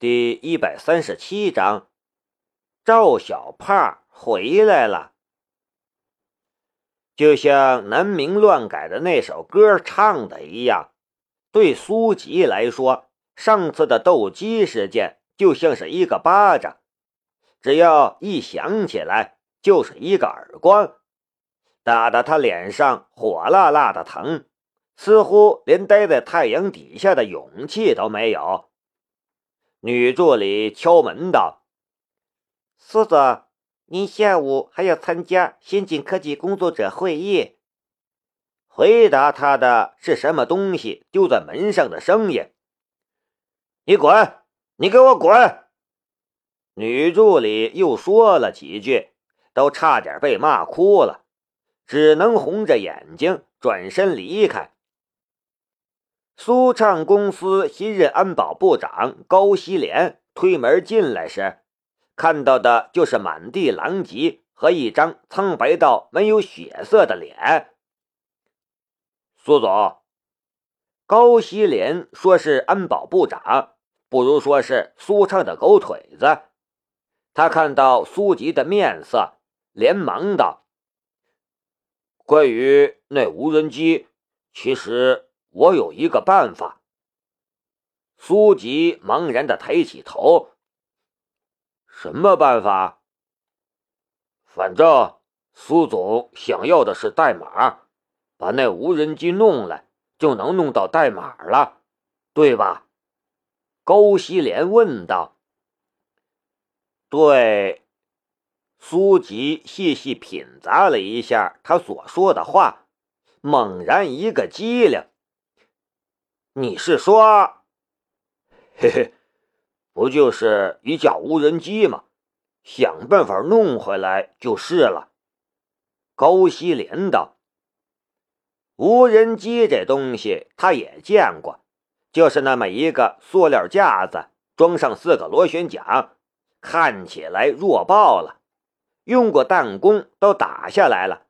第一百三十七章，赵小胖回来了。就像南明乱改的那首歌唱的一样，对苏吉来说，上次的斗鸡事件就像是一个巴掌，只要一想起来，就是一个耳光，打得他脸上火辣辣的疼，似乎连待在太阳底下的勇气都没有。女助理敲门道：“苏总，您下午还要参加先进科技工作者会议。”回答他的是什么东西丢在门上的声音。“你滚！你给我滚！”女助理又说了几句，都差点被骂哭了，只能红着眼睛转身离开。苏畅公司新任安保部长高希莲推门进来时，看到的就是满地狼藉和一张苍白到没有血色的脸。苏总，高希莲说是安保部长，不如说是苏畅的狗腿子。他看到苏吉的面色，连忙道：“关于那无人机，其实……”我有一个办法。苏吉茫然的抬起头。什么办法？反正苏总想要的是代码，把那无人机弄来，就能弄到代码了，对吧？高希莲问道。对。苏吉细细品咂了一下他所说的话，猛然一个机灵。你是说，嘿嘿，不就是一架无人机吗？想办法弄回来就是了。高希莲道：“无人机这东西他也见过，就是那么一个塑料架子，装上四个螺旋桨，看起来弱爆了。用过弹弓都打下来了，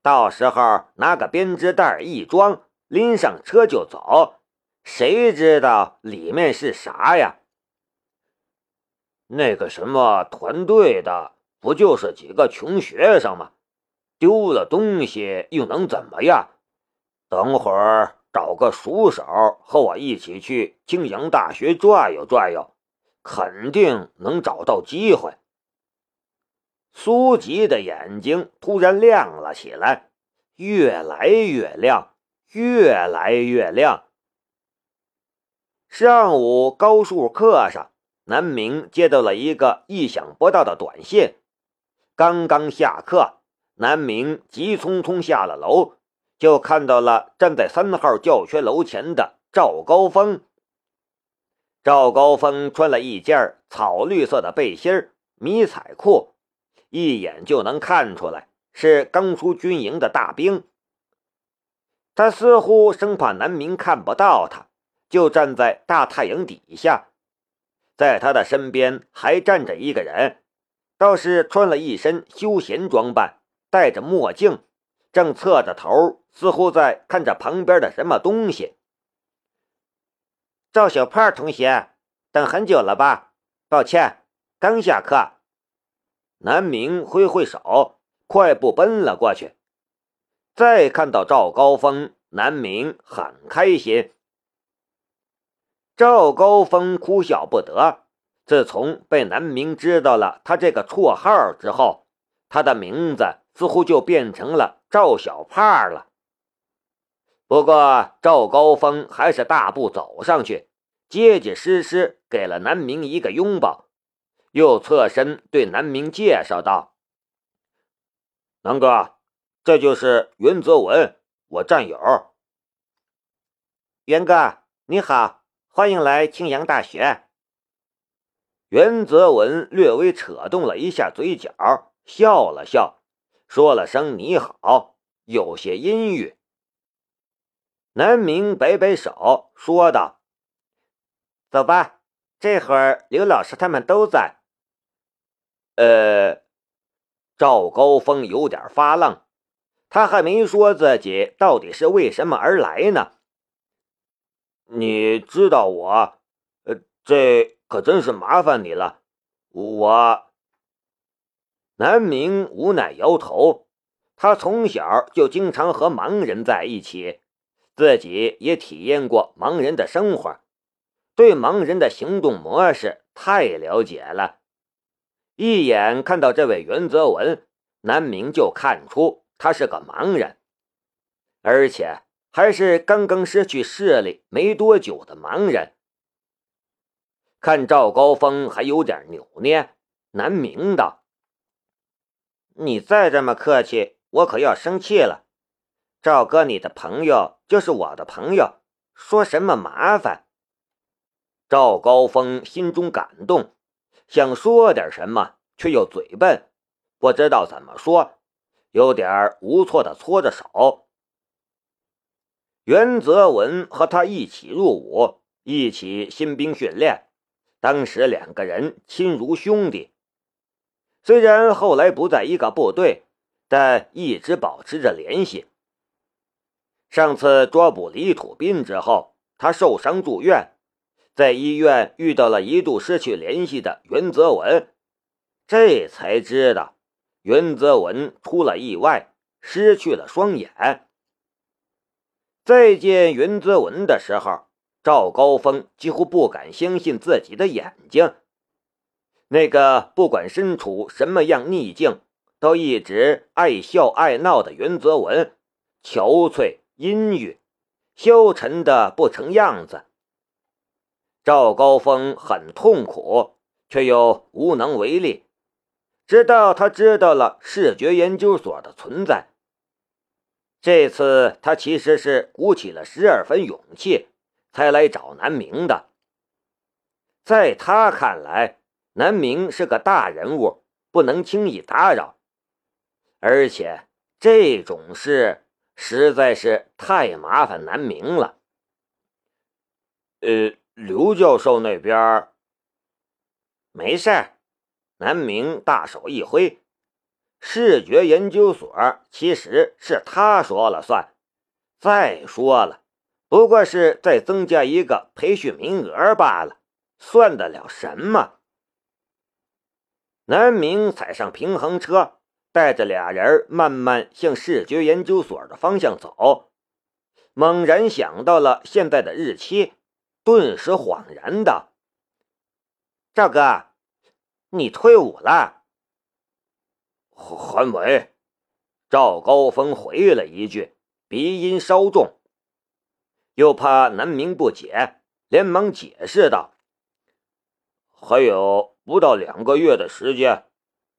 到时候拿个编织袋一装，拎上车就走。”谁知道里面是啥呀？那个什么团队的，不就是几个穷学生吗？丢了东西又能怎么样？等会儿找个熟手和我一起去青阳大学转悠转悠，肯定能找到机会。苏吉的眼睛突然亮了起来，越来越亮，越来越亮。上午高数课上，南明接到了一个意想不到的短信。刚刚下课，南明急匆匆下了楼，就看到了站在三号教学楼前的赵高峰。赵高峰穿了一件草绿色的背心迷彩裤，一眼就能看出来是刚出军营的大兵。他似乎生怕南明看不到他。就站在大太阳底下，在他的身边还站着一个人，倒是穿了一身休闲装扮，戴着墨镜，正侧着头，似乎在看着旁边的什么东西。赵小胖同学，等很久了吧？抱歉，刚下课。南明挥挥手，快步奔了过去。再看到赵高峰，南明很开心。赵高峰哭笑不得。自从被南明知道了他这个绰号之后，他的名字似乎就变成了赵小胖了。不过赵高峰还是大步走上去，结结实实给了南明一个拥抱，又侧身对南明介绍道：“南哥，这就是袁泽文，我战友。袁哥，你好。”欢迎来青阳大学。袁泽文略微扯动了一下嘴角，笑了笑，说了声“你好”，有些阴郁。南明摆摆手，说道：“走吧，这会儿刘老师他们都在。”呃，赵高峰有点发愣，他还没说自己到底是为什么而来呢。你知道我，呃，这可真是麻烦你了。我……南明无奈摇头。他从小就经常和盲人在一起，自己也体验过盲人的生活，对盲人的行动模式太了解了。一眼看到这位袁泽文，南明就看出他是个盲人，而且还是刚刚失去视力没多久的盲人。看赵高峰还有点扭捏，南明道：“你再这么客气。”我可要生气了，赵哥，你的朋友就是我的朋友，说什么麻烦？赵高峰心中感动，想说点什么，却又嘴笨，不知道怎么说，有点无措的搓着手。袁泽文和他一起入伍，一起新兵训练，当时两个人亲如兄弟，虽然后来不在一个部队。但一直保持着联系。上次抓捕李土斌之后，他受伤住院，在医院遇到了一度失去联系的袁泽文，这才知道袁泽文出了意外，失去了双眼。再见袁泽文的时候，赵高峰几乎不敢相信自己的眼睛。那个不管身处什么样逆境。都一直爱笑爱闹的袁泽文，憔悴阴郁，消沉的不成样子。赵高峰很痛苦，却又无能为力。直到他知道了视觉研究所的存在，这次他其实是鼓起了十二分勇气，才来找南明的。在他看来，南明是个大人物，不能轻易打扰。而且这种事实在是太麻烦南明了。呃，刘教授那边没事南明大手一挥，视觉研究所其实是他说了算。再说了，不过是再增加一个培训名额罢了，算得了什么？南明踩上平衡车。带着俩人慢慢向视觉研究所的方向走，猛然想到了现在的日期，顿时恍然道：“赵哥，你退伍了？”还没。赵高峰回了一句，鼻音稍重，又怕南明不解，连忙解释道：“还有不到两个月的时间，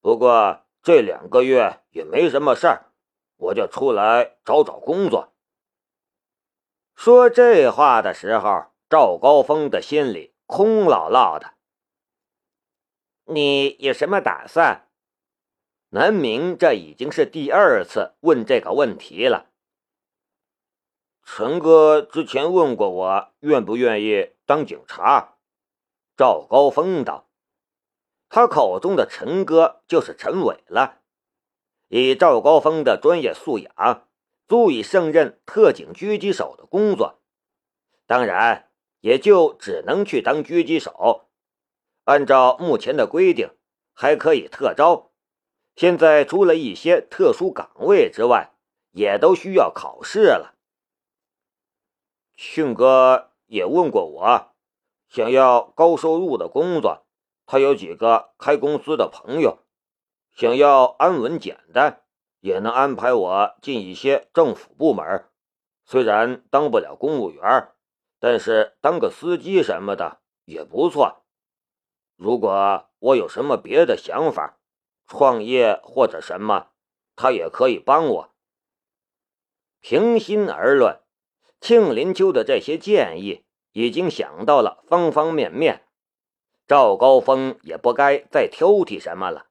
不过……”这两个月也没什么事儿，我就出来找找工作。说这话的时候，赵高峰的心里空落落的。你有什么打算？南明这已经是第二次问这个问题了。陈哥之前问过我愿不愿意当警察，赵高峰道。他口中的陈哥就是陈伟了。以赵高峰的专业素养，足以胜任特警狙击手的工作。当然，也就只能去当狙击手。按照目前的规定，还可以特招。现在除了一些特殊岗位之外，也都需要考试了。庆哥也问过我，想要高收入的工作。他有几个开公司的朋友，想要安稳简单，也能安排我进一些政府部门。虽然当不了公务员，但是当个司机什么的也不错。如果我有什么别的想法，创业或者什么，他也可以帮我。平心而论，庆林秋的这些建议已经想到了方方面面。赵高峰也不该再挑剔什么了。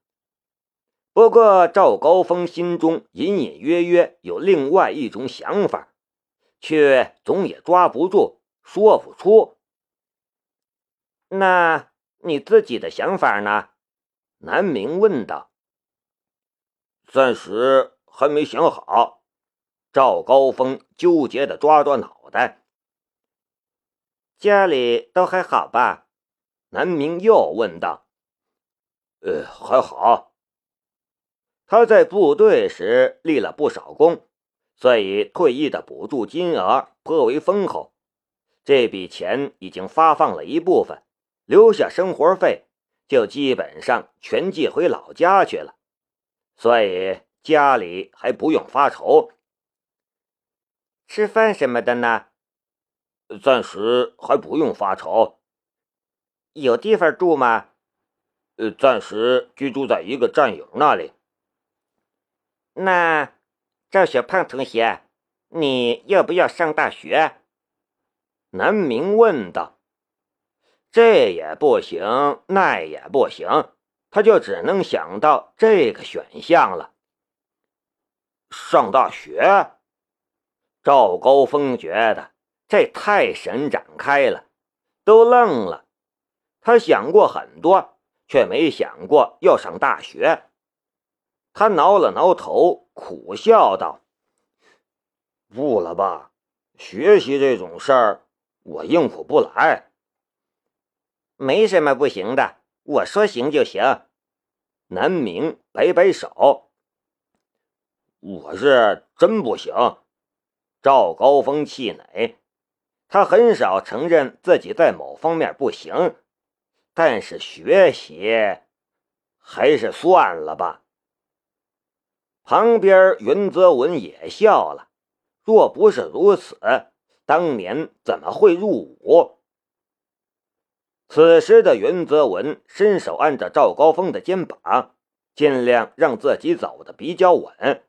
不过，赵高峰心中隐隐约约有另外一种想法，却总也抓不住，说不出。那你自己的想法呢？南明问道。暂时还没想好。赵高峰纠结的抓抓脑袋。家里都还好吧？南明又问道：“呃，还好。他在部队时立了不少功，所以退役的补助金额颇为丰厚。这笔钱已经发放了一部分，留下生活费，就基本上全寄回老家去了，所以家里还不用发愁。吃饭什么的呢？暂时还不用发愁。”有地方住吗？呃，暂时居住在一个战友那里。那赵小胖同学，你要不要上大学？南明问道。这也不行，那也不行，他就只能想到这个选项了。上大学？赵高峰觉得这太神展开了，都愣了。他想过很多，却没想过要上大学。他挠了挠头，苦笑道：“不了吧，学习这种事儿，我应付不来。”没什么不行的，我说行就行。南明摆摆手：“我是真不行。”赵高峰气馁，他很少承认自己在某方面不行。但是学习还是算了吧。旁边云泽文也笑了。若不是如此，当年怎么会入伍？此时的云泽文伸手按着赵高峰的肩膀，尽量让自己走的比较稳。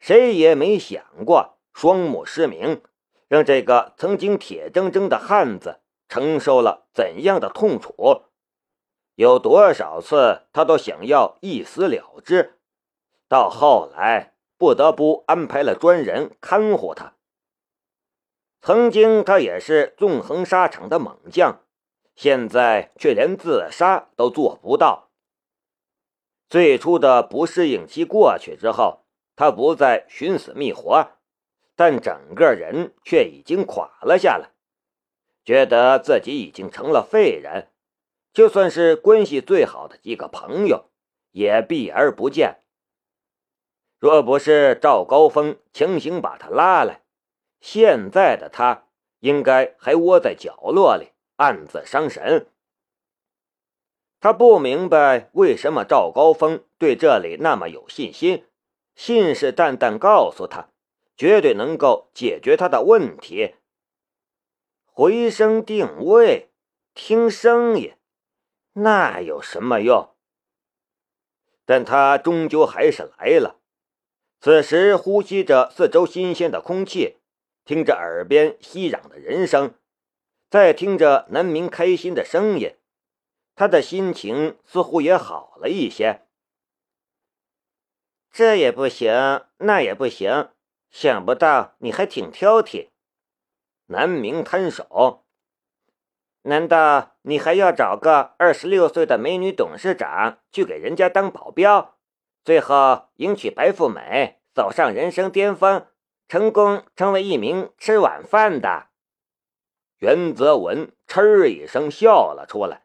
谁也没想过双目失明，让这个曾经铁铮铮的汉子。承受了怎样的痛楚？有多少次他都想要一死了之，到后来不得不安排了专人看护他。曾经他也是纵横沙场的猛将，现在却连自杀都做不到。最初的不适应期过去之后，他不再寻死觅活，但整个人却已经垮了下来。觉得自己已经成了废人，就算是关系最好的几个朋友，也避而不见。若不是赵高峰强行把他拉来，现在的他应该还窝在角落里暗自伤神。他不明白为什么赵高峰对这里那么有信心，信誓旦旦告诉他，绝对能够解决他的问题。回声定位，听声音，那有什么用？但他终究还是来了。此时呼吸着四周新鲜的空气，听着耳边熙攘的人声，再听着南明开心的声音，他的心情似乎也好了一些。这也不行，那也不行，想不到你还挺挑剔。南明摊手，难道你还要找个二十六岁的美女董事长去给人家当保镖，最后迎娶白富美，走上人生巅峰，成功成为一名吃晚饭的？袁泽文嗤一声笑了出来，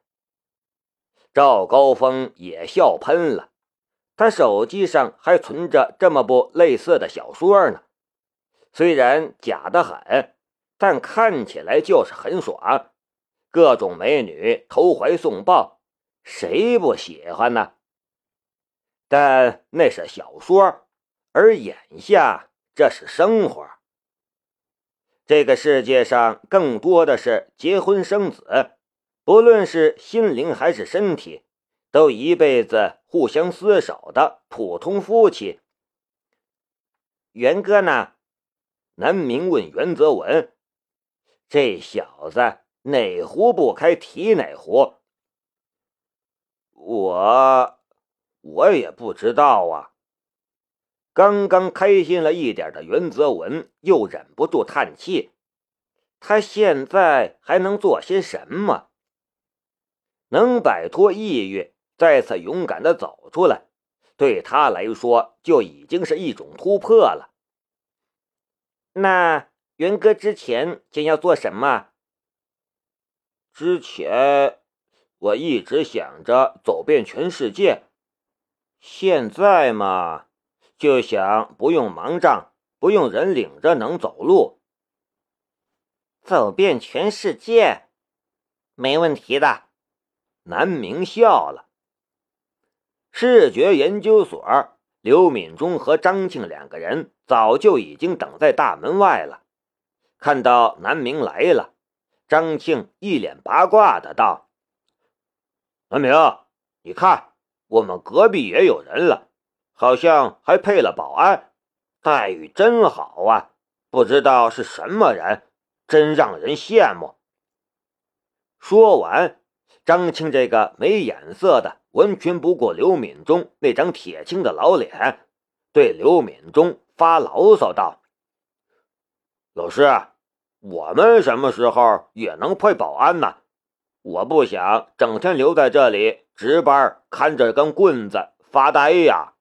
赵高峰也笑喷了。他手机上还存着这么部类似的小说呢，虽然假的很。但看起来就是很爽，各种美女投怀送抱，谁不喜欢呢？但那是小说，而眼下这是生活。这个世界上更多的是结婚生子，不论是心灵还是身体，都一辈子互相厮守的普通夫妻。袁哥呢？南明问袁泽文。这小子哪壶不开提哪壶，我我也不知道啊。刚刚开心了一点的袁泽文又忍不住叹气，他现在还能做些什么？能摆脱抑郁，再次勇敢的走出来，对他来说就已经是一种突破了。那。元哥之前将要做什么？之前我一直想着走遍全世界，现在嘛，就想不用盲杖，不用人领着能走路。走遍全世界，没问题的。南明笑了。视觉研究所，刘敏忠和张庆两个人早就已经等在大门外了。看到南明来了，张庆一脸八卦的道：“南明，你看，我们隔壁也有人了，好像还配了保安，待遇真好啊！不知道是什么人。”真让人羡慕。说完，张青这个没眼色的、完全不顾刘敏忠那张铁青的老脸，对刘敏忠发牢骚道：“老师，我们什么时候也能配保安呢？我不想整天留在这里值班，看着根棍子发呆呀。”